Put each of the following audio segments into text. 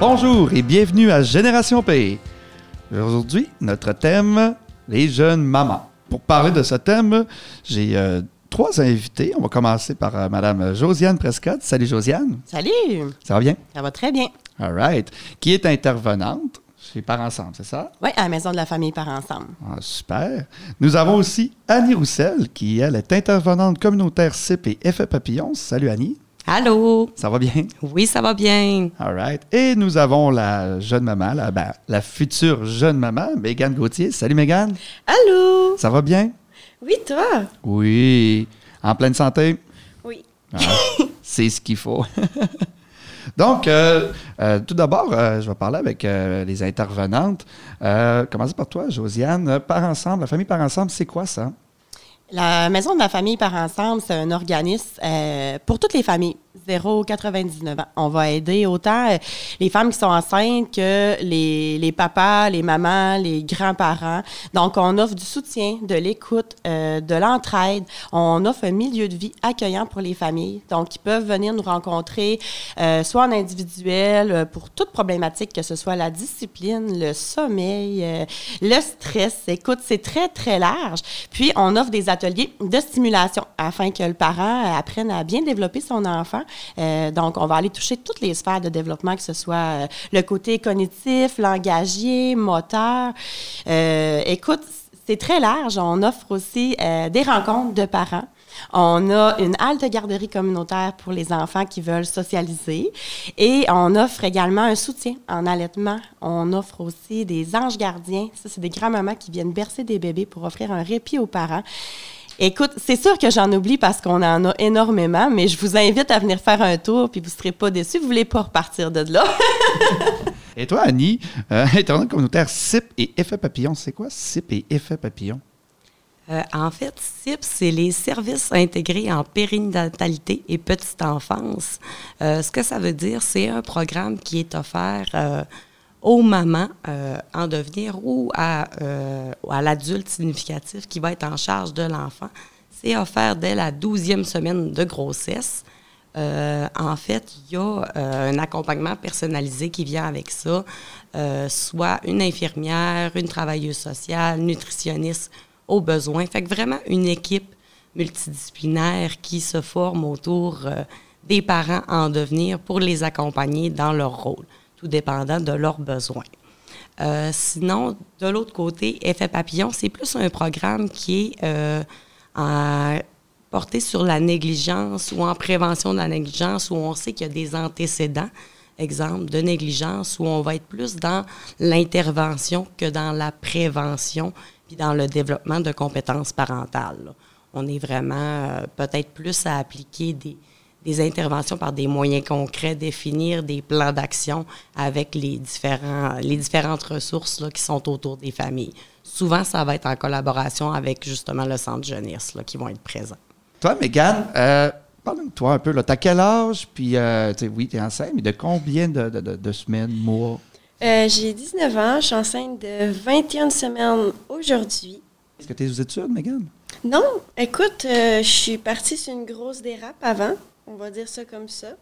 Bonjour et bienvenue à Génération P. Aujourd'hui, notre thème, les jeunes mamans. Pour parler de ce thème, j'ai euh, trois invités. On va commencer par euh, Madame Josiane Prescott. Salut Josiane. Salut! Ça va bien? Ça va très bien. All right. Qui est intervenante chez Par Ensemble, c'est ça? Oui, à la Maison de la famille par ensemble. Ah, super. Nous avons aussi Annie Roussel, qui, elle, est intervenante communautaire CIP et Effet Papillon. Salut Annie. Allô? Ça va bien? Oui, ça va bien. All right. Et nous avons la jeune maman, la, ben, la future jeune maman, Mégane Gauthier. Salut Mégane. Allô? Ça va bien? Oui, toi? Oui. En pleine santé? Oui. Ah, c'est ce qu'il faut. Donc, euh, euh, tout d'abord, euh, je vais parler avec les intervenantes. Commencer par toi, Josiane. Par ensemble, la famille par ensemble, c'est quoi ça? La Maison de la famille par ensemble, c'est un organisme euh, pour toutes les familles, 0-99 ans. On va aider autant euh, les femmes qui sont enceintes que les, les papas, les mamans, les grands-parents. Donc, on offre du soutien, de l'écoute, euh, de l'entraide. On offre un milieu de vie accueillant pour les familles. Donc, ils peuvent venir nous rencontrer, euh, soit en individuel, pour toute problématique, que ce soit la discipline, le sommeil, le stress. Écoute, c'est très, très large. Puis, on offre des ateliers de stimulation afin que le parent apprenne à bien développer son enfant. Euh, donc, on va aller toucher toutes les sphères de développement, que ce soit euh, le côté cognitif, langagier, moteur. Euh, écoute, c'est très large. On offre aussi des rencontres de parents. On a une halte garderie communautaire pour les enfants qui veulent socialiser. Et on offre également un soutien en allaitement. On offre aussi des anges gardiens. Ça, c'est des grands-mamans qui viennent bercer des bébés pour offrir un répit aux parents. Écoute, c'est sûr que j'en oublie parce qu'on en a énormément, mais je vous invite à venir faire un tour, puis vous ne serez pas déçus. Vous voulez pas repartir de là. Et toi, Annie, euh, intervenante communautaire CIP et Effet Papillon, c'est quoi CIP et Effet Papillon? Euh, en fait, CIP, c'est les services intégrés en périnatalité et petite enfance. Euh, ce que ça veut dire, c'est un programme qui est offert euh, aux mamans euh, en devenir ou à, euh, à l'adulte significatif qui va être en charge de l'enfant. C'est offert dès la 12e semaine de grossesse. Euh, en fait, il y a un accompagnement personnalisé qui vient avec ça, soit une infirmière, une travailleuse sociale, nutritionniste aux besoins. Fait que vraiment une équipe multidisciplinaire qui se forme autour des parents en devenir pour les accompagner dans leur rôle, tout dépendant de leurs besoins. Euh, sinon, de l'autre côté, Effet Papillon, c'est plus un programme qui est euh, porté sur la négligence ou en prévention de la négligence, où on sait qu'il y a des antécédents, exemple, de négligence, où on va être plus dans l'intervention que dans la prévention, puis dans le développement de compétences parentales. On est vraiment euh, peut-être plus à appliquer des, des interventions par des moyens concrets, définir des plans d'action avec les, différents, les différentes ressources là, qui sont autour des familles. Souvent, ça va être en collaboration avec justement le centre jeunesse là, qui vont être présents. Toi, Mégane, euh, parle-nous de toi un peu. Tu as quel âge? Puis, euh, oui, tu es enceinte, mais de combien de, de- de- de semaines, mois? Euh, j'ai 19 ans, je suis enceinte de 21 semaines aujourd'hui. Est-ce que tu es aux études, Mégane? Non, écoute, euh, je suis partie sur une grosse dérape avant, on va dire ça comme ça.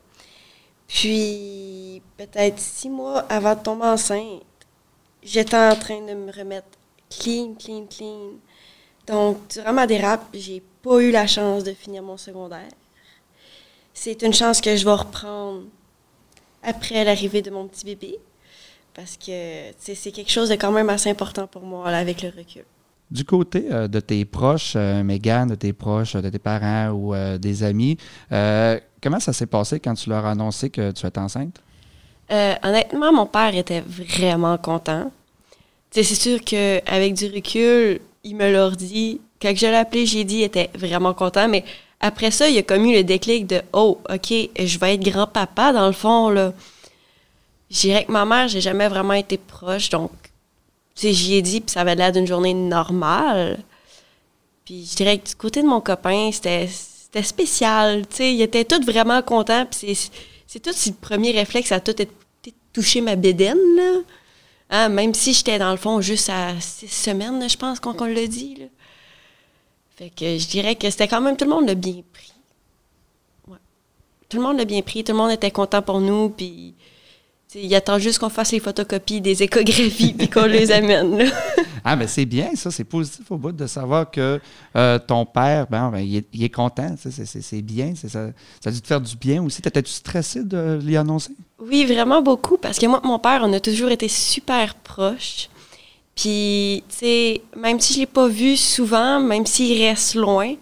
Puis, peut-être six mois avant de tomber enceinte, j'étais en train de me remettre clean, clean, clean. Donc, durant ma dérape, j'ai pas eu la chance de finir mon secondaire. C'est une chance que je vais reprendre après l'arrivée de mon petit bébé. Parce que c'est quelque chose de quand même assez important pour moi avec le recul. Du côté euh, de tes proches, euh, Mégane, de tes proches, euh, de tes parents ou euh, des amis, comment ça s'est passé quand tu leur as annoncé que tu étais enceinte? Honnêtement, mon père était vraiment content. C'est sûr qu'avec du recul, il me l'a dit. Quand je l'ai appelé, j'ai dit, il était vraiment content. Mais après ça, il a comme eu le déclic de Oh, OK, je vais être grand-papa dans le fond. Je dirais que ma mère, j'ai jamais vraiment été proche. Donc, tu sais, j'y ai dit, puis ça avait l'air d'une journée normale. Puis je dirais que du côté de mon copain, c'était spécial. Tu sais, il était tout vraiment content. Puis c'est tout le premier réflexe à tout été toucher ma bédaine, là. Hein, même si j'étais dans le fond juste à six semaines, je pense qu'on qu'on l'a dit. Là. Fait que je dirais que c'était quand même tout le monde l'a bien pris. Tout le monde l'a bien pris, tout le monde était content pour nous, puis il attend juste qu'on fasse les photocopies des échographies puis qu'on les amène. Là. Ah, mais c'est bien, ça. C'est positif au bout de savoir que euh, ton père, ben, ben il, est, il, est, content. C'est bien. Ça, ça a dû te faire du bien aussi. T'étais-tu stressé de lui annoncer? Oui, vraiment beaucoup. Parce que moi mon père, on a toujours été super proches. Puis, tu sais, même si je ne l'ai pas vu souvent, même s'il reste loin,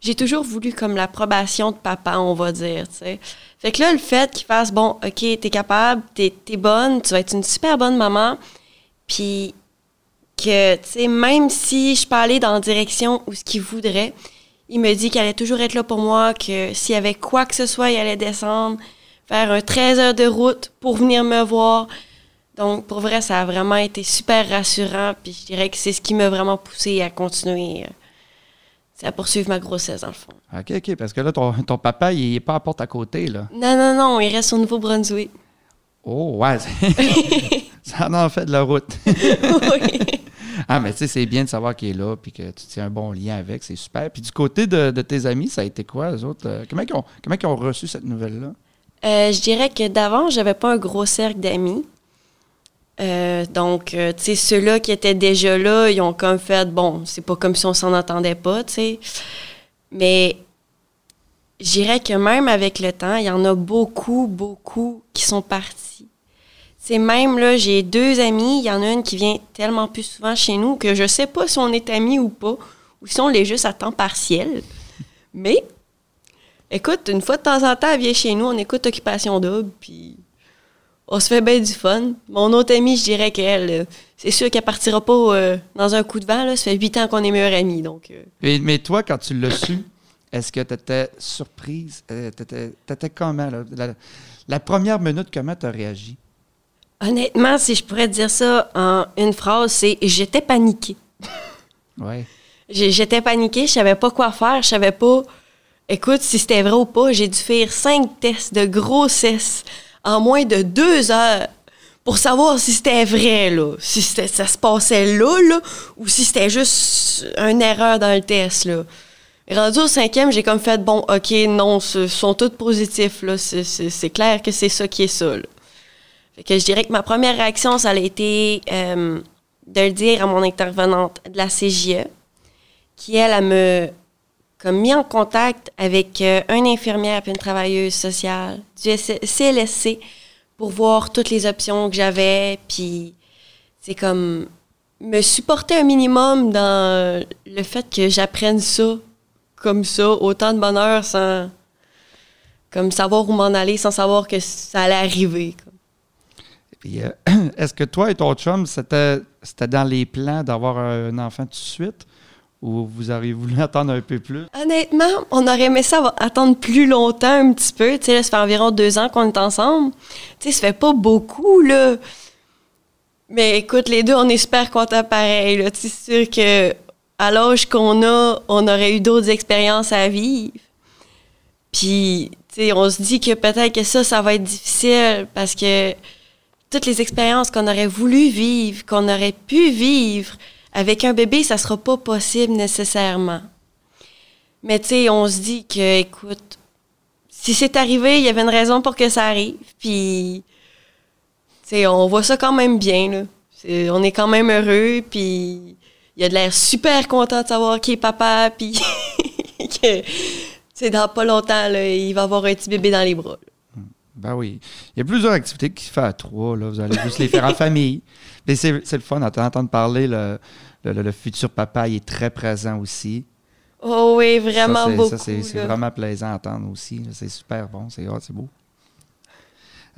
j'ai toujours voulu comme l'approbation de papa, on va dire, tu sais. Fait que là, le fait qu'il fasse, bon, OK, t'es capable, t'es es bonne, tu vas être une super bonne maman, puis que, tu sais, même si je peux aller dans la direction où ce qu'il voudrait, il me dit qu'il allait toujours être là pour moi, que s'il y avait quoi que ce soit, il allait descendre, faire un 13 heures de route pour venir me voir. Donc, pour vrai, ça a vraiment été super rassurant. Puis je dirais que c'est ce qui m'a vraiment poussé à continuer, euh, à poursuivre ma grossesse, dans le fond. OK, OK. Parce que là, ton, ton papa, il n'est pas à porte à côté, là. Non, non, non. Il reste au Nouveau-Brunswick. Oh, ouais. ça en fait de la route. oui. Ah, mais tu sais, c'est bien de savoir qu'il est là puis que tu tiens un bon lien avec. C'est super. Puis du côté de, tes amis, ça a été quoi, les autres? Euh, comment, ils ont, comment ils ont reçu cette nouvelle-là? Euh, je dirais que d'avant, j'avais pas un gros cercle d'amis. Euh, donc, euh, tu sais, ceux-là qui étaient déjà là, ils ont comme fait, bon, c'est pas comme si on s'en entendait pas, tu sais. Mais je dirais que même avec le temps, il y en a beaucoup, beaucoup qui sont partis. C'est même là, j'ai deux amis, il y en a une qui vient tellement plus souvent chez nous que je sais pas si on est amis ou pas, ou si on est juste à temps partiel. Mais, écoute, une fois de temps en temps, elle vient chez nous, on écoute Occupation Double, puis on se fait bien du fun. Mon autre amie, je dirais qu'elle, euh, c'est sûr qu'elle partira pas euh, dans un coup de vent. Là. Ça fait huit ans qu'on est meilleurs amis. Donc, euh. mais, toi, quand tu l'as su, est-ce que tu étais surprise? tu étais comment? La, première minute, comment tu as réagi? Honnêtement, si je pourrais dire ça en une phrase, c'est j'étais paniquée. Oui. J'étais paniquée, je savais pas quoi faire, je savais pas. Écoute, si c'était vrai ou pas, j'ai dû faire cinq tests de grossesse en moins de deux heures pour savoir si c'était vrai, là, si ça se passait là, là, ou si c'était juste une erreur dans le test. Là. Rendu au cinquième, j'ai comme fait, bon, OK, non, ce sont tous positifs. C'est, clair que c'est ça qui est ça. Fait que je dirais que ma première réaction, ça a été euh, de le dire à mon intervenante de la CGE, qui, elle, a me comme mis en contact avec euh, une infirmière et une travailleuse sociale du CLSC pour voir toutes les options que j'avais, puis c'est comme me supporter un minimum dans le fait que j'apprenne ça comme ça, autant de bonheur sans comme savoir où m'en aller, sans savoir que ça allait arriver. Euh, est-ce que toi et ton chum, c'était dans les plans d'avoir un enfant tout de suite? Ou vous auriez voulu attendre un peu plus? Honnêtement, on aurait aimé ça attendre plus longtemps un petit peu. Tu sais, ça fait environ deux ans qu'on est ensemble. Tu sais, ça fait pas beaucoup, là. Mais écoute, les deux, on est super contents pareil. C'est sûr que à l'âge qu'on a, on aurait eu d'autres expériences à vivre. Puis, on se dit que peut-être que ça, ça va être difficile parce que toutes les expériences qu'on aurait voulu vivre, qu'on aurait pu vivre, avec un bébé, ça sera pas possible nécessairement. Mais tu sais, on se dit que, écoute, si c'est arrivé, il y avait une raison pour que ça arrive. Puis, tu sais, on voit ça quand même bien, là. on est quand même heureux, puis il a de l'air super content de savoir qu'il est papa, puis que, c'est dans pas longtemps, là, il va avoir un petit bébé dans les bras. Ben oui. Il y a plusieurs activités qui se font à trois. Là. Vous allez juste les faire en famille. Mais c'est, le fun d'entendre parler. Le, le, futur papa il est très présent aussi. Oh oui, vraiment beaucoup. Ça, c'est, vraiment plaisant à entendre aussi. C'est super bon, c'est, c'est beau.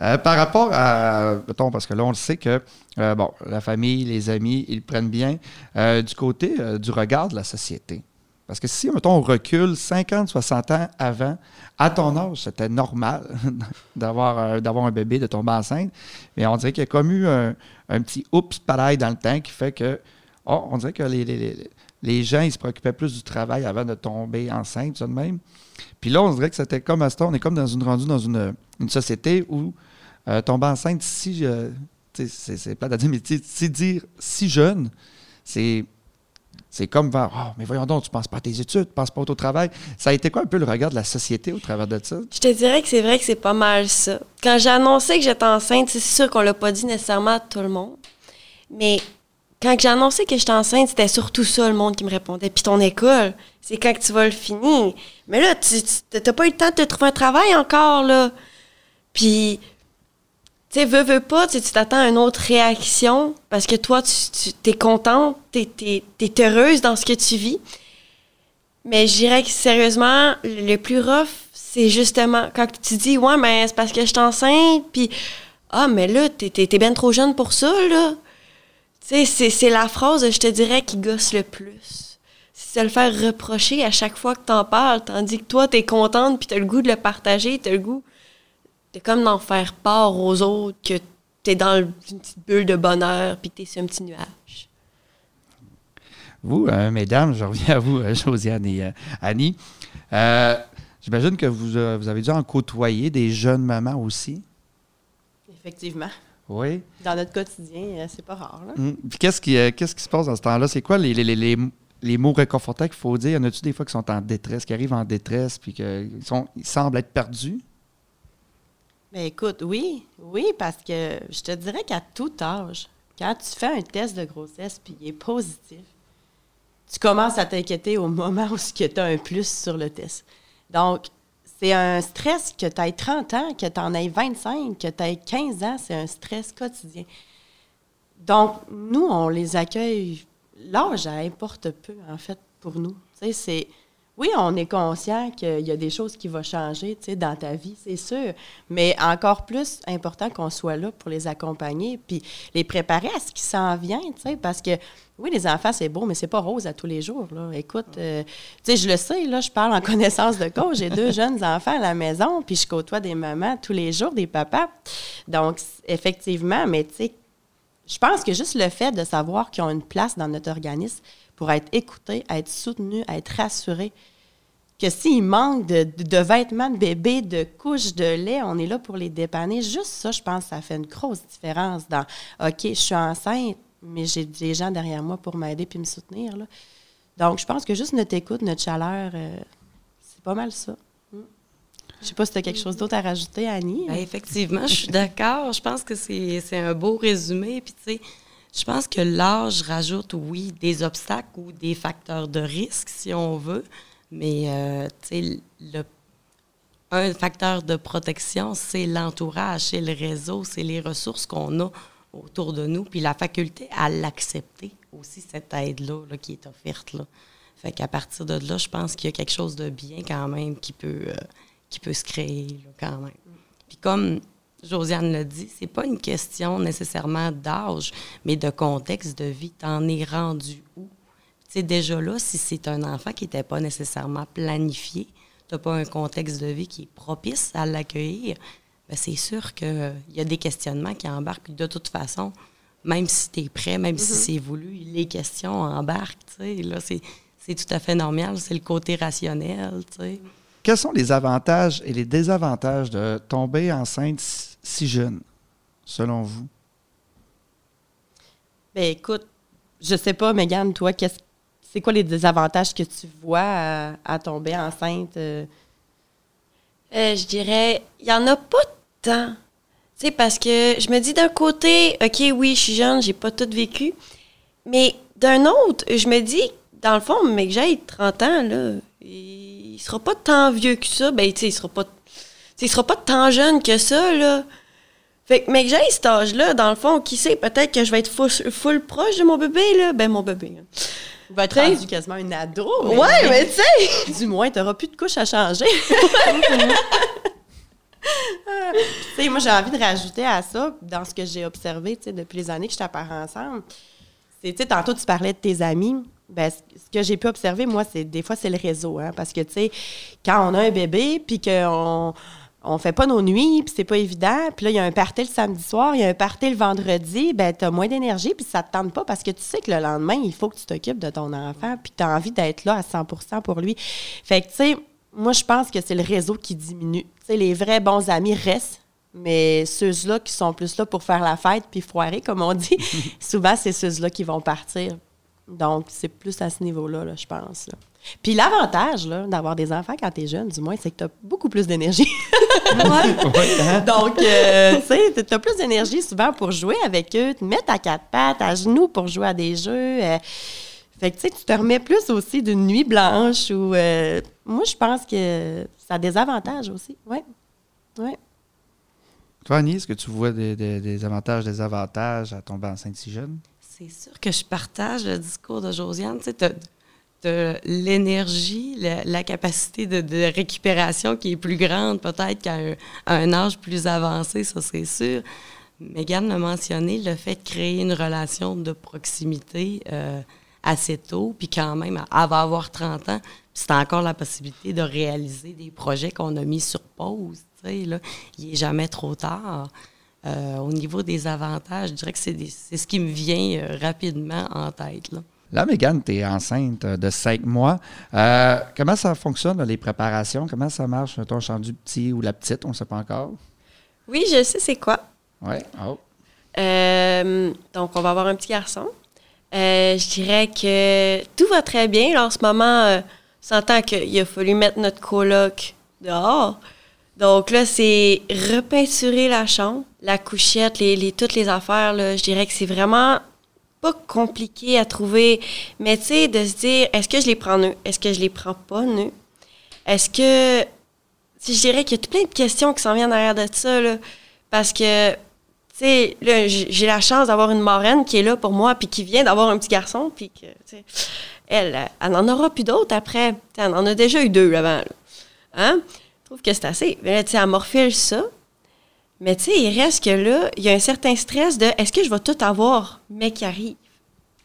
Euh, par rapport à, parce que là, on le sait que, euh, bon, la famille, les amis, ils prennent bien euh, du côté du regard de la société. Parce que si, mettons, on recule 50, 60 ans avant, à ton âge, c'était normal d'avoir, d'avoir un bébé, de tomber enceinte. Mais on dirait qu'il y a comme eu un, un petit oups pareil dans le temps qui fait que Oh, on dirait que les, gens, ils se préoccupaient plus du travail avant de tomber enceinte, ça de même. Puis là, on dirait que c'était comme à ce on est comme dans une rendu dans une, société où euh, tomber enceinte, si, c'est pas à dire, si dire si jeune, c'est comme vers, oh, mais voyons donc, tu penses pas à tes études, tu penses pas au travail. Ça a été quoi un peu le regard de la société au travers de ça? Je te dirais que c'est vrai que c'est pas mal ça. Quand j'ai annoncé que j'étais enceinte, c'est sûr qu'on l'a pas dit nécessairement à tout le monde. Mais quand j'ai annoncé que j'étais enceinte, c'était surtout ça le monde qui me répondait. Puis ton école, c'est quand que tu vas le finir. Mais là, tu n'as pas eu le temps de te trouver un travail encore, là. Puis tu sais, veux, veux pas, tu t'attends à une autre réaction parce que toi, tu, tu es contente, tu es, heureuse dans ce que tu vis. Mais je dirais que sérieusement, le plus rough, c'est justement quand tu dis, ouais, mais c'est parce que je suis enceinte, puis, ah, mais là, es, bien trop jeune pour ça, là. Tu sais, c'est la phrase, je te dirais, qui gosse le plus. C'est le faire reprocher à chaque fois que t'en parles, tandis que toi, t'es contente, puis t'as le goût de le partager, t'as le goût c'est comme d'en faire part aux autres que tu es dans une petite bulle de bonheur puis que tu es sur un petit nuage. Vous, euh, mesdames, je reviens à vous, euh, Josiane et euh, Annie. J'imagine que vous, vous, avez dû en côtoyer des jeunes mamans aussi. Effectivement. Oui. Dans notre quotidien, c'est pas rare. Hum. Qu'est-ce qui, qu'est-ce qui se passe dans ce temps-là? C'est quoi les, les, les, les, mots réconfortants qu'il faut dire? Y en a-tu des fois qui sont en détresse, qui arrivent en détresse, puis qu'ils ils semblent être perdus? Ben écoute, oui, oui, parce que je te dirais qu'à tout âge, quand tu fais un test de grossesse puis il est positif, tu commences à t'inquiéter au moment où tu as un plus sur le test. Donc, c'est un stress que tu aies 30 ans, que tu en aies 25, que tu aies 15 ans, c'est un stress quotidien. Donc, nous, on les accueille. L'âge importe peu, en fait, pour nous. Tu sais, c'est oui, on est conscient qu'il y a des choses qui vont changer dans ta vie, c'est sûr. Mais encore plus important qu'on soit là pour les accompagner puis les préparer à ce qui s'en vient, parce que oui, les enfants, c'est beau, mais c'est pas rose à tous les jours. Là. Écoute, euh, je le sais, là, je parle en connaissance de cause. J'ai deux jeunes enfants à la maison, puis je côtoie des mamans tous les jours, des papas. Donc, effectivement, mais tu je pense que juste le fait de savoir qu'ils ont une place dans notre organisme, pour être écouté, être soutenu, être rassuré. Que s'il manque de, vêtements de bébé, de couches de lait, on est là pour les dépanner. Juste ça, je pense, ça fait une grosse différence dans OK, je suis enceinte, mais j'ai des gens derrière moi pour m'aider puis me soutenir. Donc, je pense que juste notre écoute, notre chaleur, euh, c'est pas mal ça. Je ne sais pas si tu as quelque chose d'autre à rajouter, Annie. Ben, effectivement, je suis d'accord. Je pense que c'est un beau résumé. Puis, tu sais, je pense que l'âge rajoute, oui, des obstacles ou des facteurs de risque, si on veut, mais euh, tu sais, un facteur de protection, c'est l'entourage, c'est le réseau, c'est les ressources qu'on a autour de nous, puis la faculté à l'accepter aussi, cette aide-là qui est offerte. Là. Fait qu'à partir de là, je pense qu'il y a quelque chose de bien quand même qui peut, euh, qui peut se créer quand même. Puis comme Josiane l'a dit, c'est pas une question nécessairement d'âge, mais de contexte de vie. T'en es rendu où? C'est déjà là, si c'est un enfant qui n'était pas nécessairement planifié, tu n'as pas un contexte de vie qui est propice à l'accueillir, ben, c'est sûr qu'il y a des questionnements qui embarquent. De toute façon, même si tu es prêt, même si mm-hmm. c'est voulu, les questions embarquent. Là, c'est, tout à fait normal. C'est le côté rationnel. Quels sont les avantages et les désavantages de tomber enceinte si jeune, selon vous? Ben écoute, je sais pas, Megan, toi, qu'est-ce c'est quoi les désavantages que tu vois à, tomber enceinte? Euh? Euh, je dirais, il n'y en a pas tant. Tu sais, parce que je me dis d'un côté, OK, oui, je suis jeune, j'ai pas tout vécu. Mais d'un autre, je me dis, dans le fond, mais que j'ai 30 ans, là, il, ne sera pas tant vieux que ça. Ben, tu sais, il sera pas il sera pas tant jeune que ça, là. Fait que, mais que j'ai cet âge-là, dans le fond, qui sait, peut-être que je vais être full, proche de mon bébé, là. Ben, mon bébé. Il va être rendu quasiment un ado. ouais, mais tu sais. Du moins, tu n'auras plus de couches à changer. tu sais, moi, j'ai envie de rajouter à ça, dans ce que j'ai observé, tu sais, depuis les années que je t'apparais ensemble. C'est, tu sais, tantôt, tu parlais de tes amis. Ben, ce que j'ai pu observer, moi, c'est des fois, c'est le réseau. Hein, parce que, tu sais, quand on a un bébé, puis qu'on on fait pas nos nuits, puis c'est pas évident. Puis là, il y a un party le samedi soir, il y a un party le vendredi, ben tu as moins d'énergie, puis ça te tente pas parce que tu sais que le lendemain, il faut que tu t'occupes de ton enfant, puis tu as envie d'être là à 100% pour lui. Fait que, tu sais, moi, je pense que c'est le réseau qui diminue. Tu sais, les vrais bons amis restent, mais ceux-là qui sont plus là pour faire la fête puis foirer, comme on dit, souvent, c'est ceux-là qui vont partir Donc, c'est plus à ce niveau-là, là, je pense. là. Puis l'avantage là, d'avoir des enfants quand tu es jeune, du moins, c'est que tu as beaucoup plus d'énergie. Hein? Donc, euh, tu sais, tu as plus d'énergie souvent pour jouer avec eux, te mettre à quatre pattes, à genoux pour jouer à des jeux. euh. fait que, tu sais, tu te remets plus aussi d'une nuit blanche ou. euh, moi, je pense que ça a des avantages aussi. Oui. Oui. Toi, Annie, est-ce que tu vois des, des- des avantages, des avantages à tomber enceinte si jeune? C'est sûr que je partage le discours de Josiane. Tu sais, t'as l'énergie, la, capacité de, de récupération qui est plus grande peut-être qu'à un, âge plus avancé, ça c'est sûr. Megan l'a mentionné, le fait de créer une relation de proximité euh, assez tôt, puis quand même, elle va avoir 30 ans, c'est encore la possibilité de réaliser des projets qu'on a mis sur pause. Là. Il n'est jamais trop tard. Euh, au niveau des avantages, je dirais que c'est des- c'est ce qui me vient euh, rapidement en tête. Là. Là, Mégane, tu es enceinte euh, de cinq mois. Euh, comment ça fonctionne, les préparations? Comment ça marche? Ton rendu petit ou la petite? On ne sait pas encore? Oui, je sais c'est quoi. Oui. Oh. Euh, donc, on va avoir un petit garçon. Euh, je dirais que tout va très bien. Là, en ce moment, euh, on s'entend qu'il a fallu mettre notre coloc dehors. Donc là, c'est repeinturer la chambre, la couchette, les, toutes les affaires. Là, je dirais que c'est vraiment pas compliqué à trouver. Mais tu sais, de se dire, est-ce que je les prends nœuds? Est-ce que je les prends pas nœuds? Est-ce que... Je dirais qu'il y a tout plein de questions qui s'en viennent derrière de ça. Là, parce que tu sais, là, j'ai la chance d'avoir une marraine qui est là pour moi, puis qui vient d'avoir un petit garçon, puis que, tu sais, elle, elle n'en aura plus d'autres après. Tu sais, Elle en a déjà eu deux avant. là. Hein? Je trouve que c'est assez. Mais là, tu sais, m'orfile ça. Mais tu sais, il reste que là, il y a un certain stress de est-ce que je vais tout avoir, mais qui arrive?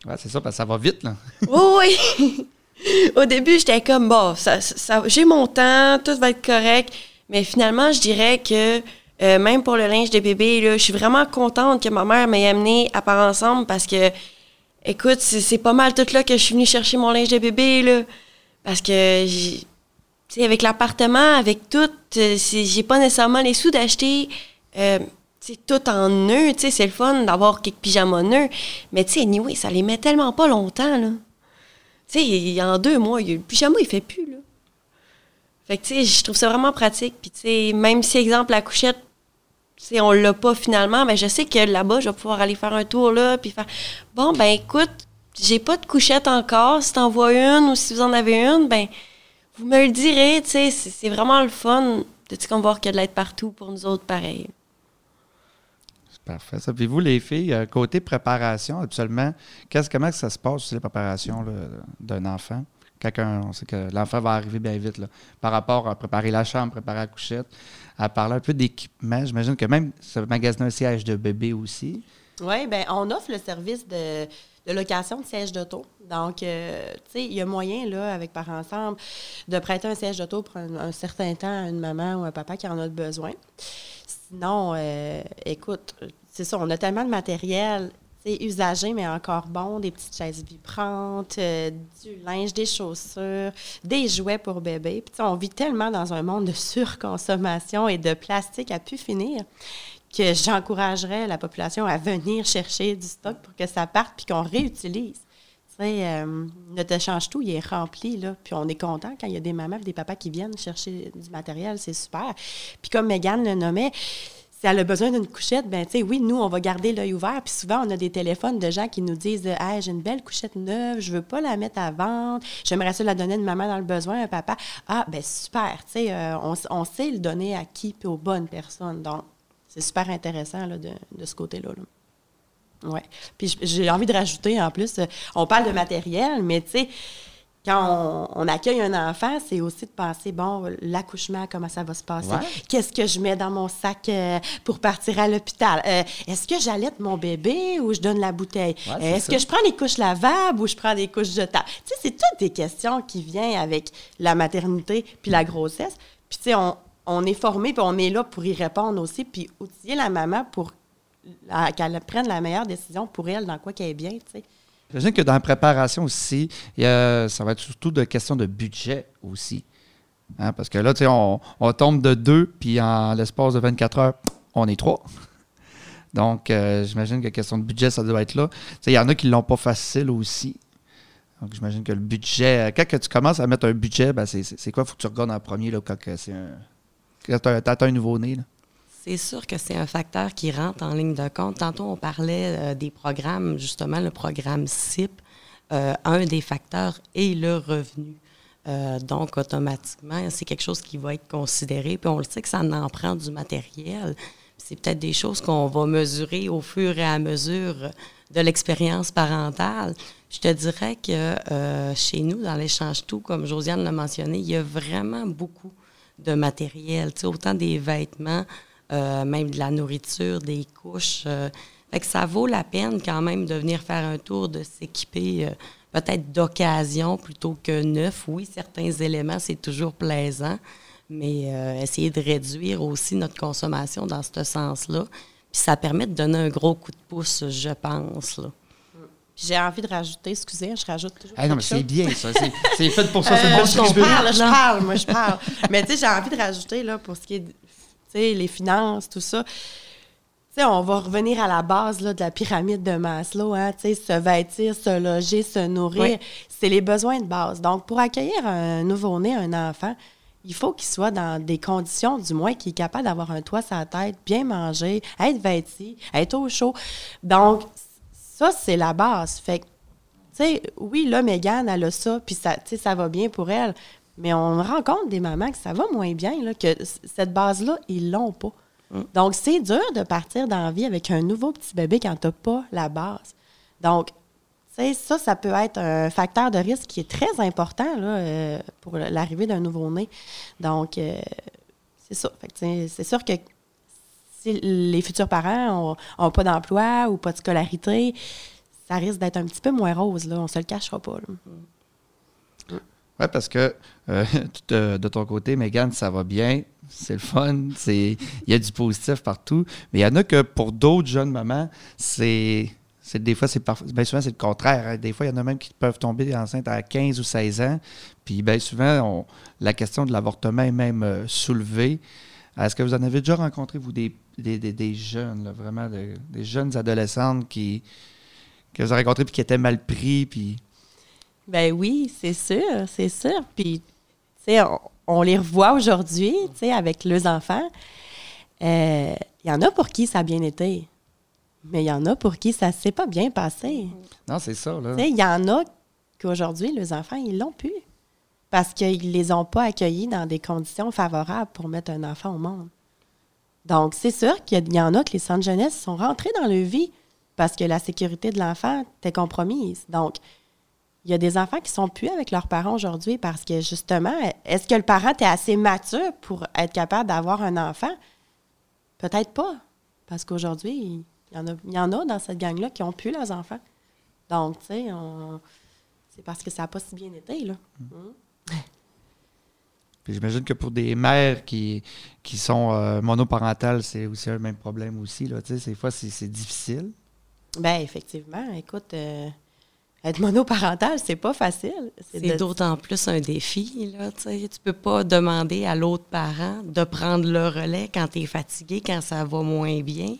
Ouais, c'est ça, parce que ça va vite. Là. Oui, oui. Au début, j'étais comme, bon, ça, ça- j'ai mon temps, tout va être correct. Mais finalement, je dirais que euh, même pour le linge de bébé, là, je suis vraiment contente que ma mère m'ait amené à part ensemble parce que, écoute, c'est pas mal tout là que je suis venue chercher mon linge de bébé. Là, parce que, avec l'appartement, avec tout, euh, j'ai pas nécessairement les sous d'acheter. euh, tout en sais, c'est le fun d'avoir quelques pyjamas nœuds. Mais tu sais, ça les met tellement pas longtemps, là. Tu sais, en deux mois, le pyjama, il fait plus, là. Fait que, tu sais, je trouve ça vraiment pratique. Puis, tu sais, même si, exemple, la couchette, sais, on l'a pas finalement, mais je sais que là-bas, je vais pouvoir aller faire un tour, là, puis faire, bon, ben, écoute, j'ai pas de couchette encore. Si t'en vois une ou si vous en avez une, ben, vous me le direz, tu sais, c'est c'est vraiment le fun de, qu'on voir qu'il y a de l'aide partout pour nous autres, pareil. C'est parfait. Ça. Puis vous, les filles, euh, côté préparation, absolument, qu'est-ce, comment que ça se passe, les préparations d'un enfant? Quelqu'un, on sait que l'enfant va arriver bien vite, là, par rapport à préparer la chambre, préparer la couchette, à parler un peu d'équipement. J'imagine que même ce magasin un siège de bébé aussi. Oui, bien, on offre le service de, de location de siège d'auto. Donc, euh, tu sais, il y a moyen, là, avec Par Ensemble, de prêter un siège d'auto pour un, certain temps à une maman ou un papa qui en a besoin. Sinon, euh, écoute, c'est ça, on a tellement de matériel, sais, usagé, mais encore bon, des petites chaises vibrantes, euh, du linge, des chaussures, des jouets pour bébé. Puis, on vit tellement dans un monde de surconsommation et de plastique à pu finir que j'encouragerais la population à venir chercher du stock pour que ça parte puis qu'on réutilise. Tu sais, euh, notre échange tout, il est rempli, là. Puis on est content quand il y a des mamans et des papas qui viennent chercher du matériel, c'est super. Puis comme Megan le nommait, si elle a besoin d'une couchette, ben tu sais, oui, nous, on va garder l'œil ouvert. Puis souvent, on a des téléphones de gens qui nous disent « Hey, j'ai une belle couchette neuve, je veux pas la mettre à vendre, j'aimerais ça la donner à une maman dans le besoin, un papa. » Ah, ben super, tu sais, euh, on, on sait le donner à qui puis aux bonnes personnes. Donc, c'est super intéressant là, de, de ce côté-là. Là. Ouais. Puis j'ai envie de rajouter en plus, euh, on parle de matériel, mais tu sais, quand on, on accueille un enfant, c'est aussi de penser, bon, l'accouchement, comment ça va se passer? Ouais. Qu'est-ce que je mets dans mon sac euh, pour partir à l'hôpital? Euh, Est-ce que j'allaite mon bébé ou je donne la bouteille? Ouais, Est-ce que je prends des couches lavables ou je prends des couches jetables? Tu sais, c'est toutes des questions qui viennent avec la maternité puis la grossesse. Puis tu sais, on, on est formé puis on est là pour y répondre aussi puis outiller la maman pour la- qu'elle prenne la meilleure décision pour elle dans quoi qu'elle est bien, tu sais. J'imagine que dans la préparation aussi, y a- ça va être surtout de question de budget aussi. Hein, parce que là, tu sais, on, on tombe de deux, puis en l'espace de 24 heures, on est trois. Donc, euh, j'imagine que question de budget, ça doit être là. Il y en a qui ne l'ont pas facile aussi. Donc, j'imagine que le budget, quand que tu commences à mettre un budget, ben, c'est- quoi? Faut que tu regardes en premier là, quand c'est un. Tu as, un nouveau-né. C'est sûr que c'est un facteur qui rentre en ligne de compte. Tantôt, on parlait euh, des programmes, justement, le programme CIP. Euh, un des facteurs est le revenu. Euh, donc, automatiquement, c'est quelque chose qui va être considéré. Puis on le sait que ça en prend du matériel. C'est peut-être des choses qu'on va mesurer au fur et à mesure de l'expérience parentale. Je te dirais que chez nous, dans l'échange tout, comme Josiane l'a mentionné, il y a vraiment beaucoup de matériel. Autant des vêtements, euh, même de la nourriture, des couches. euh, fait que ça vaut la peine quand même de venir faire un tour, de s'équiper euh, peut-être d'occasion plutôt que neuf. Oui, certains éléments, c'est toujours plaisant, mais essayer de réduire aussi notre consommation dans ce sens-là. Puis ça permet de donner un gros coup de pouce, je pense. J'ai envie de rajouter, excusez, je rajoute toujours. Ah non, mais c'est bien, ça. C'est- C'est fait pour ça. C'est Euh, une belle je parle, je parle, moi je parle. Mais tu sais, j'ai envie de rajouter là pour ce qui est, tu sais, les finances, tout ça. Tu sais, on va revenir à la base là, de la pyramide de Maslow, hein, tu sais, se vêtir, se loger, se nourrir, Oui. c'est les besoins de base. Donc, pour accueillir un nouveau-né, un enfant, il faut qu'il soit dans des conditions, du moins, qu'il est capable d'avoir un toit sur la tête, bien manger, être vêti, être au chaud. Donc, ça, c'est la base. Fait que tu sais, oui, là, Mégane, elle a ça, puis ça, ça va bien pour elle. Mais on rencontre des mamans que ça va moins bien, là, que cette base-là, ils l'ont pas. Donc, c'est dur de partir dans la vie avec un nouveau petit bébé quand tu n'as pas la base. Donc, ça, ça peut être un facteur de risque qui est très important là, euh, pour l'arrivée d'un nouveau-né. Donc, euh, c'est ça. C'est sûr que les futurs parents n'ont pas d'emploi ou pas de scolarité, ça risque d'être un petit peu moins rose, là. On se le cachera pas. Oui, parce que euh, de ton côté, Megan, ça va bien. C'est le fun. Il y a du positif partout. Mais il y en a que pour d'autres jeunes mamans, c'est. Des fois, c'est bien souvent, c'est le contraire. hein. Des fois, il y en a même qui peuvent tomber enceinte à 15 ou 16 ans. Puis, bien souvent, la question de l'avortement est même euh, soulevée. Est-ce que vous en avez déjà rencontré, vous, des, des, des- des jeunes, là, vraiment, de- des jeunes adolescentes qui, que vous avez rencontrés puis qui étaient mal pris? Puis... Ben oui, c'est sûr, c'est sûr. Puis, tu sais, on, on les revoit aujourd'hui, tu sais, avec leurs enfants. Euh, Il y en a pour qui ça a bien été, mais il y en a pour qui ça s'est pas bien passé. Non, c'est ça, là. Tu sais, il y en a qu'aujourd'hui, les enfants, ils l'ont plus. Parce qu'ils les ont pas accueillis dans des conditions favorables pour mettre un enfant au monde. Donc, c'est sûr qu'il y en a que les centres jeunesse sont rentrés dans leur vie parce que la sécurité de l'enfant était compromise. Donc, il y a des enfants qui sont plus avec leurs parents aujourd'hui parce que, justement, est-ce que le parent est assez mature pour être capable d'avoir un enfant? Peut-être pas. Parce qu'aujourd'hui, il y, en a, il y en a dans cette gang-là qui ont plus leurs enfants. Donc, tu sais, c'est parce que ça n'a pas si bien été, là. Puis j'imagine que pour des mères qui, qui sont euh, monoparentales, c'est aussi un même problème aussi. Là, tu des fois, c'est difficile. Ben effectivement, écoute, euh, être monoparental, c'est pas facile. C'est de- d'autant plus un défi. Là, tu ne peux pas demander à l'autre parent de prendre le relais quand tu es fatigué, quand ça va moins bien.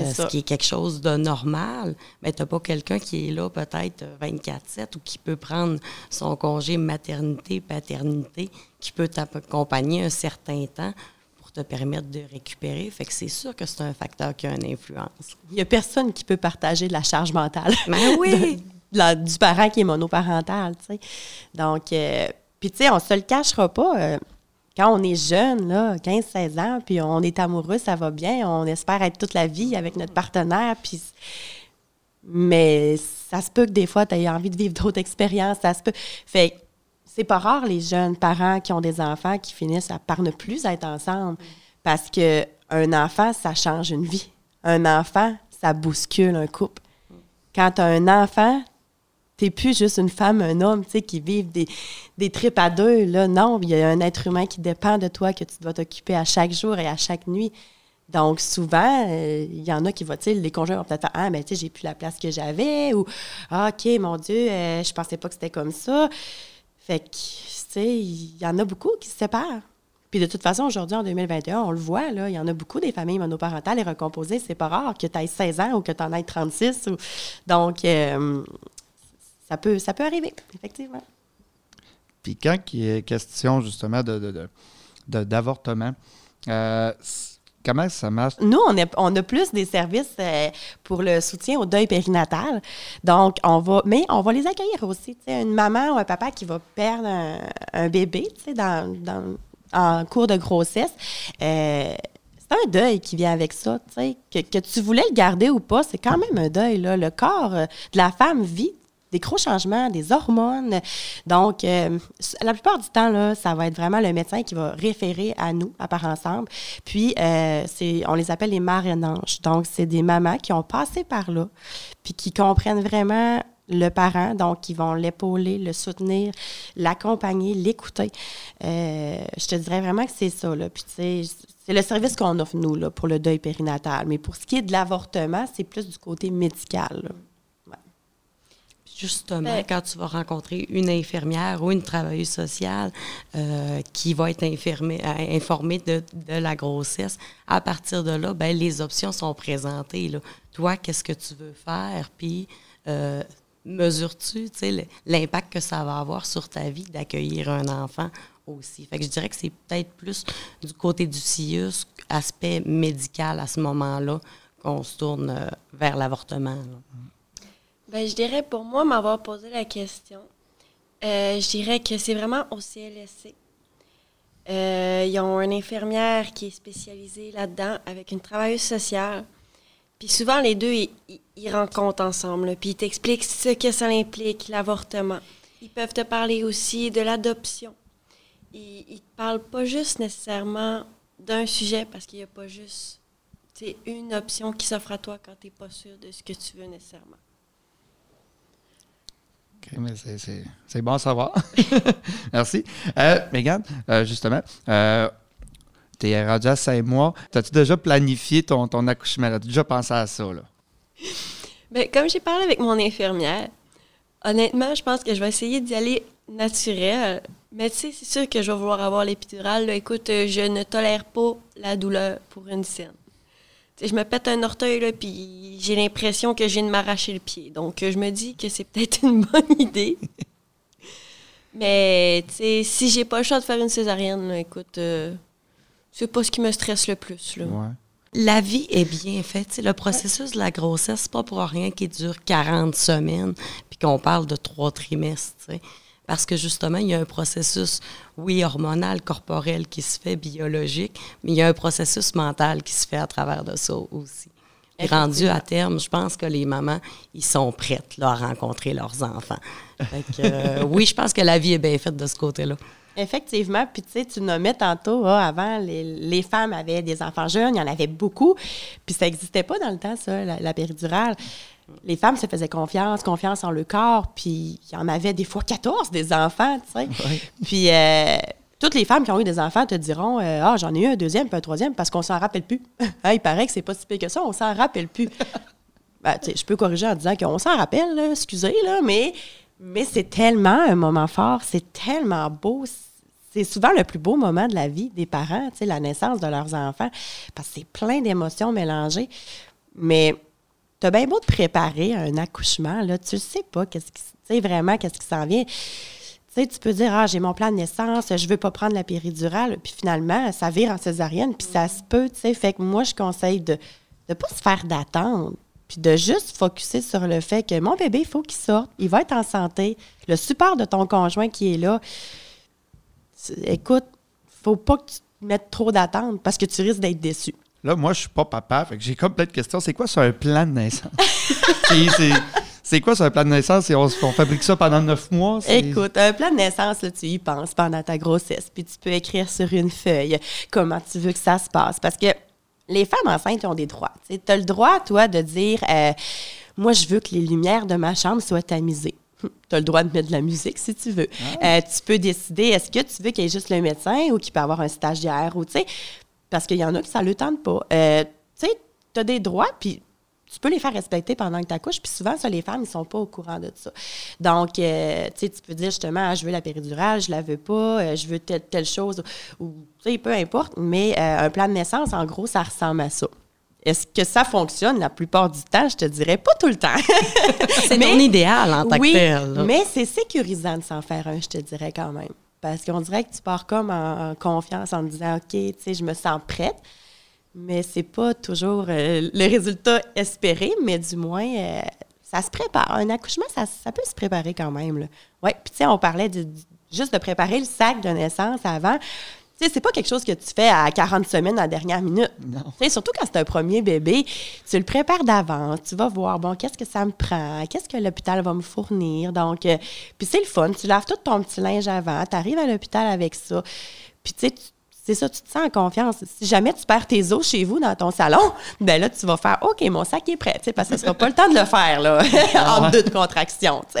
Euh, ce qui est quelque chose de normal, mais tu n'as pas quelqu'un qui est là peut-être 24-7 ou qui peut prendre son congé maternité, paternité, qui peut t'accompagner un certain temps pour te permettre de récupérer. Fait que c'est sûr que c'est un facteur qui a une influence. Il y a personne qui peut partager de la charge mentale. Ben oui! de la- du parent qui est monoparental, tu sais. Donc, euh, puis tu sais, on se le cachera pas. euh, quand on est jeune, là, 15-16 ans, puis on est amoureux, ça va bien, on espère être toute la vie avec notre partenaire. Mais ça se peut que des fois, tu aies envie de vivre d'autres expériences, ça se peut. Fait c'est pas rare, les jeunes parents qui ont des enfants qui finissent par ne plus être ensemble, parce que un enfant, ça change une vie. Un enfant, ça bouscule un couple. Quand tu as un enfant, t'es plus juste une femme, un homme, tu sais, qui vivent des, des trips à deux. Là, non, il y a un être humain qui dépend de toi, que tu dois t'occuper à chaque jour et à chaque nuit. Donc, souvent, euh, il y en a qui vont, tu sais, les conjoints vont peut-être faire Ah, mais tu sais, j'ai plus la place que j'avais, ou Ah, OK, mon Dieu, euh, je pensais pas que c'était comme ça. Fait que, tu sais, il y en a beaucoup qui se séparent. Puis de toute façon, aujourd'hui, en 2021, on le voit, là, il y en a beaucoup des familles monoparentales et recomposées. C'est pas rare que tu aies 16 ans ou que tu en aies 36. ou- Donc, euh, ça peut, ça peut arriver, effectivement. Puis quand il est question justement de, d'avortement, euh, comment ça marche? Nous, on a, on a plus des services euh, pour le soutien au deuil périnatal. Donc, on va, mais on va les accueillir aussi. tu sais, Une maman ou un papa qui va perdre un, un bébé dans, dans- en cours de grossesse, euh, c'est un deuil qui vient avec ça. Que, que tu voulais le garder ou pas, c'est quand même un deuil. Là. Le corps euh, de la femme vit des gros changements, des hormones. Donc, euh, la plupart du temps, ça va être vraiment le médecin qui va référer à nous, à part ensemble. Puis, euh, on les appelle les marrainanges. Donc, c'est des mamans qui ont passé par là, puis qui comprennent vraiment le parent, donc ils vont l'épauler, le soutenir, l'accompagner, l'écouter. Euh, je te dirais vraiment que c'est ça. Puis, tu c'est le service qu'on offre, nous, là, pour le deuil périnatal. Mais pour ce qui est de l'avortement, c'est plus du côté médical. Justement, Ben- quand tu vas rencontrer une infirmière ou une travailleuse sociale euh, qui va être infirmée- euh, informée de, de la grossesse, à partir de là, ben, les options sont présentées. là. Toi, qu'est-ce que tu veux faire? Puis, euh, mesures-tu tu sais, le- l'impact que ça va avoir sur ta vie d'accueillir un enfant aussi? Fait que je dirais que c'est peut-être plus du côté du CIUS, aspect médical à ce moment-là, qu'on se tourne euh, vers l'avortement. Ben, je dirais, pour moi, m'avoir posé la question, euh, je dirais que c'est vraiment au CLSC. Euh, ils ont une infirmière qui est spécialisée là-dedans avec une travailleuse sociale. Puis souvent, les deux, ils, rencontrent ensemble. Puis ils t'expliquent ce que ça implique, l'avortement. Ils peuvent te parler aussi de l'adoption. Ils ne te parlent pas juste nécessairement d'un sujet parce qu'il n'y a pas juste une option qui s'offre à toi quand tu n'es pas sûr de ce que tu veux nécessairement. Mais c'est, bon à savoir. Merci. Euh, euh, justement, euh, tu es rendu à cinq mois. As-tu déjà planifié ton, ton accouchement? As-tu déjà pensé à ça? Là? Ben, comme j'ai parlé avec mon infirmière, honnêtement, je pense que je vais essayer d'y aller naturel. Mais tu sais, c'est sûr que je vais vouloir avoir l'épidurale. Écoute, euh, je ne tolère pas la douleur pour une scène. Je me pète un orteil, là, puis j'ai l'impression que je viens de m'arracher le pied. Donc, je me dis que c'est peut-être une bonne idée. Mais, tu sais, si j'ai pas le choix de faire une césarienne, là, écoute, euh, c'est pas ce qui me stresse le plus, là. Ouais. La vie est bien faite. Tu sais, Le processus de la grossesse, c'est pas pour rien qu'il dure 40 semaines, puis qu'on parle de trois trimestres. tu sais. Parce que justement, il y a un processus, oui, hormonal, corporel qui se fait, biologique, mais il y a un processus mental qui se fait à travers de ça aussi. Et rendu à terme, je pense que les mamans, ils sont prêtes là, à rencontrer leurs enfants. Fait que, euh, oui, je pense que la vie est bien faite de ce côté-là. Effectivement. Puis, tu sais, tu nommais tantôt, ah, avant, les, les femmes avaient des enfants jeunes, il y en avait beaucoup. Puis, ça n'existait pas dans le temps, ça, la, la péridurale. Les femmes se faisaient confiance, confiance en leur corps. Puis, il y en avait des fois 14 des enfants, tu sais. Puis, euh, toutes les femmes qui ont eu des enfants te diront euh, Ah, j'en ai eu un deuxième, puis un troisième, parce qu'on s'en rappelle plus. Ah, il paraît que c'est pas si pire que ça, on s'en rappelle plus. Ben, je peux corriger en disant qu'on s'en rappelle, là, excusez, là, mais, mais c'est tellement un moment fort, c'est tellement beau. C'est souvent le plus beau moment de la vie des parents, la naissance de leurs enfants, parce que c'est plein d'émotions mélangées. Mais tu as bien beau te préparer à un accouchement, là, tu ne sais pas qu'est-ce qui, tu sais, vraiment qu'est-ce qui s'en vient. Tu sais, tu peux dire, ah, j'ai mon plan de naissance, je veux pas prendre la péridurale, puis finalement, ça vire en césarienne, puis ça se peut, tu sais. Fait que moi, je conseille de ne pas se faire d'attendre, puis de juste focuser sur le fait que mon bébé, il faut qu'il sorte, il va être en santé, le support de ton conjoint qui est là. Écoute, faut pas que tu te mettes trop d'attente parce que tu risques d'être déçu. Là, moi, je suis pas papa, fait que j'ai comme plein de questions. C'est quoi ça, un plan de naissance? c'est, c'est- c'est quoi ça, un plan de naissance? Et on, on fabrique ça pendant neuf mois? c'est- Écoute, un plan de naissance, là, tu y penses pendant ta grossesse, puis tu peux écrire sur une feuille comment tu veux que ça se passe. Parce que les femmes enceintes ont des droits. Tu as le droit, toi, de dire euh, Moi, je veux que les lumières de ma chambre soient tamisées. Tu as le droit de mettre de la musique si tu veux. Euh, tu peux décider est-ce que tu veux qu'il y ait juste le médecin ou qu'il peut avoir un stagiaire ou tu sais, parce qu'il y en a qui ça ne le tente pas. Euh, tu sais, tu as des droits, puis tu peux les faire respecter pendant que tu accouches. Puis souvent, ça, les femmes, ils sont pas au courant de ça. Donc, euh, tu sais, tu peux dire justement, Ah, je veux la péridurale, je la veux pas, euh, je veux telle, telle chose, ou, tu sais, peu importe. Mais euh, un plan de naissance, en gros, ça ressemble à ça. Est-ce que ça fonctionne la plupart du temps? Je te dirais pas tout le temps. C'est ton idéal en tant oui, que tel. là. mais c'est sécurisant de s'en faire un, je te dirais quand même. Parce qu'on dirait que tu pars comme en, confiance en disant, OK, tu sais, je me sens prête. Mais c'est pas toujours euh, le résultat espéré, mais du moins, euh, ça se prépare. Un accouchement, ça, ça peut se préparer quand même. Ouais, puis tu sais, on parlait de- juste de préparer le sac de naissance avant. Tu sais, c'est pas quelque chose que tu fais à 40 semaines à la dernière minute. Non. Tu sais, surtout quand c'est un premier bébé, tu le prépares d'avance. Tu vas voir, bon, qu'est-ce que ça me prend? Qu'est-ce que l'hôpital va me fournir? Donc, euh, puis c'est le fun. Tu laves tout ton petit linge avant. Tu arrives à l'hôpital avec ça. Puis, tu sais, c'est ça, tu te sens en confiance. Si jamais tu perds tes os chez vous dans ton salon, ben là, tu vas faire OK, mon sac est prêt, parce que ce sera pas le temps de le faire, là, en deux de contraction,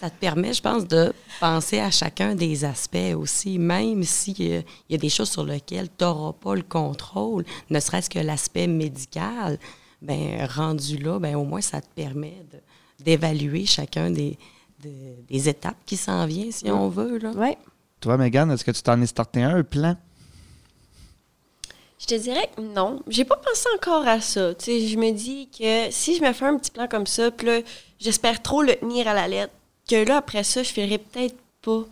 ça te permet, je pense, de penser à chacun des aspects aussi, même s'il y, a- il y a des choses sur lesquelles tu n'auras pas le contrôle, ne serait-ce que l'aspect médical, ben rendu là, ben au moins ça te permet de- d'évaluer chacun des, de- des étapes qui s'en viennent, si on veut. Là. Ouais. Toi, Megan, est-ce que tu t'en es starté un, un plan? Je te dirais que non. J'ai pas pensé encore à ça. Tu sais, je me dis que si je me fais un petit plan comme ça, puis là, j'espère trop le tenir à la lettre, que là, après ça, je ferai peut-être pas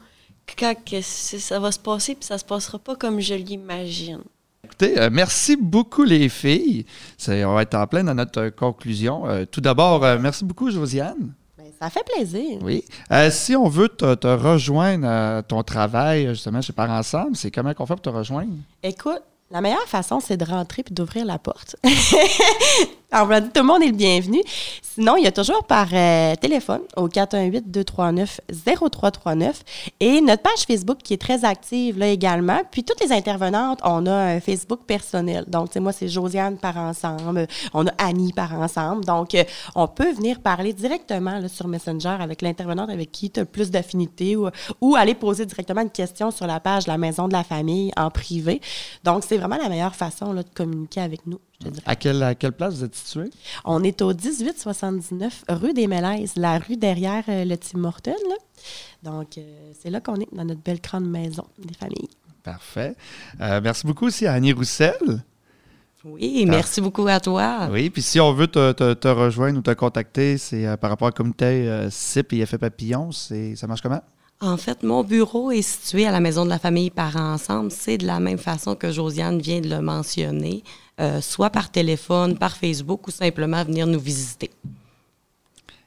quand que ça va se passer, puis ça se passera pas comme je l'imagine. Écoutez, euh, merci beaucoup les filles. On va être en plein dans notre euh, conclusion. Euh, tout d'abord, euh, merci beaucoup Josiane. Ben, ça fait plaisir. Oui. Euh, si on veut te, te rejoindre à ton travail, justement, chez Parents Ensemble, c'est comment qu'on fait pour te rejoindre? Écoute, la meilleure façon, c'est de rentrer puis d'ouvrir la porte. Alors, tout le monde est le bienvenu. Sinon, il y a toujours par euh, téléphone au 418-239-0339 et notre page Facebook qui est très active là également. Puis toutes les intervenantes, on a un Facebook personnel. Donc, tu sais, moi, c'est Josiane par ensemble. On a Annie par ensemble. Donc, euh, on peut venir parler directement sur Messenger avec l'intervenante avec qui tu as le plus d'affinité ou, ou aller poser directement une question sur la page de la Maison de la Famille en privé. Donc, c'est vraiment la meilleure façon là, de communiquer avec nous, je te dirais. À quelle, à quelle place vous êtes situé? On est au 1879 rue des Mélèzes, la rue derrière euh, le Tim Horton. là. Donc, euh, c'est là qu'on est, dans notre belle grande maison des familles. Parfait. Euh, merci beaucoup aussi à Annie Roussel. Oui, merci beaucoup à toi. Oui, puis si on veut te, te- te rejoindre ou te contacter, c'est euh, par rapport au comité euh, CIP et Effet Papillon, c'est, ça marche comment? En fait, mon bureau est situé à la Maison de la Famille par Ensemble. C'est de la même façon que Josiane vient de le mentionner, euh, soit par téléphone, par Facebook ou simplement venir nous visiter.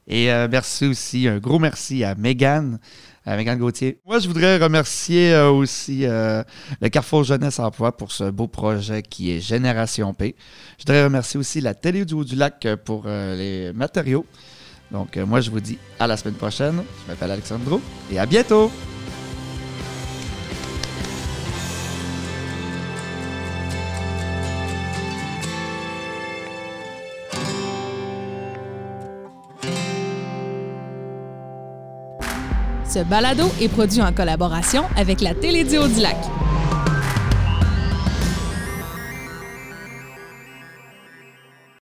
Et euh, merci aussi, un gros merci à Mégane, à Mégane Gauthier. Moi, je voudrais remercier euh, aussi le Carrefour Jeunesse Emploi pour ce beau projet qui est Génération P. Je voudrais remercier aussi la Télé du Haut-du-Lac euh, pour euh, les matériaux. Donc, euh, moi, je vous dis à la semaine prochaine. Je m'appelle Alexandro et à bientôt! Ce balado est produit en collaboration avec la Télédio du Lac.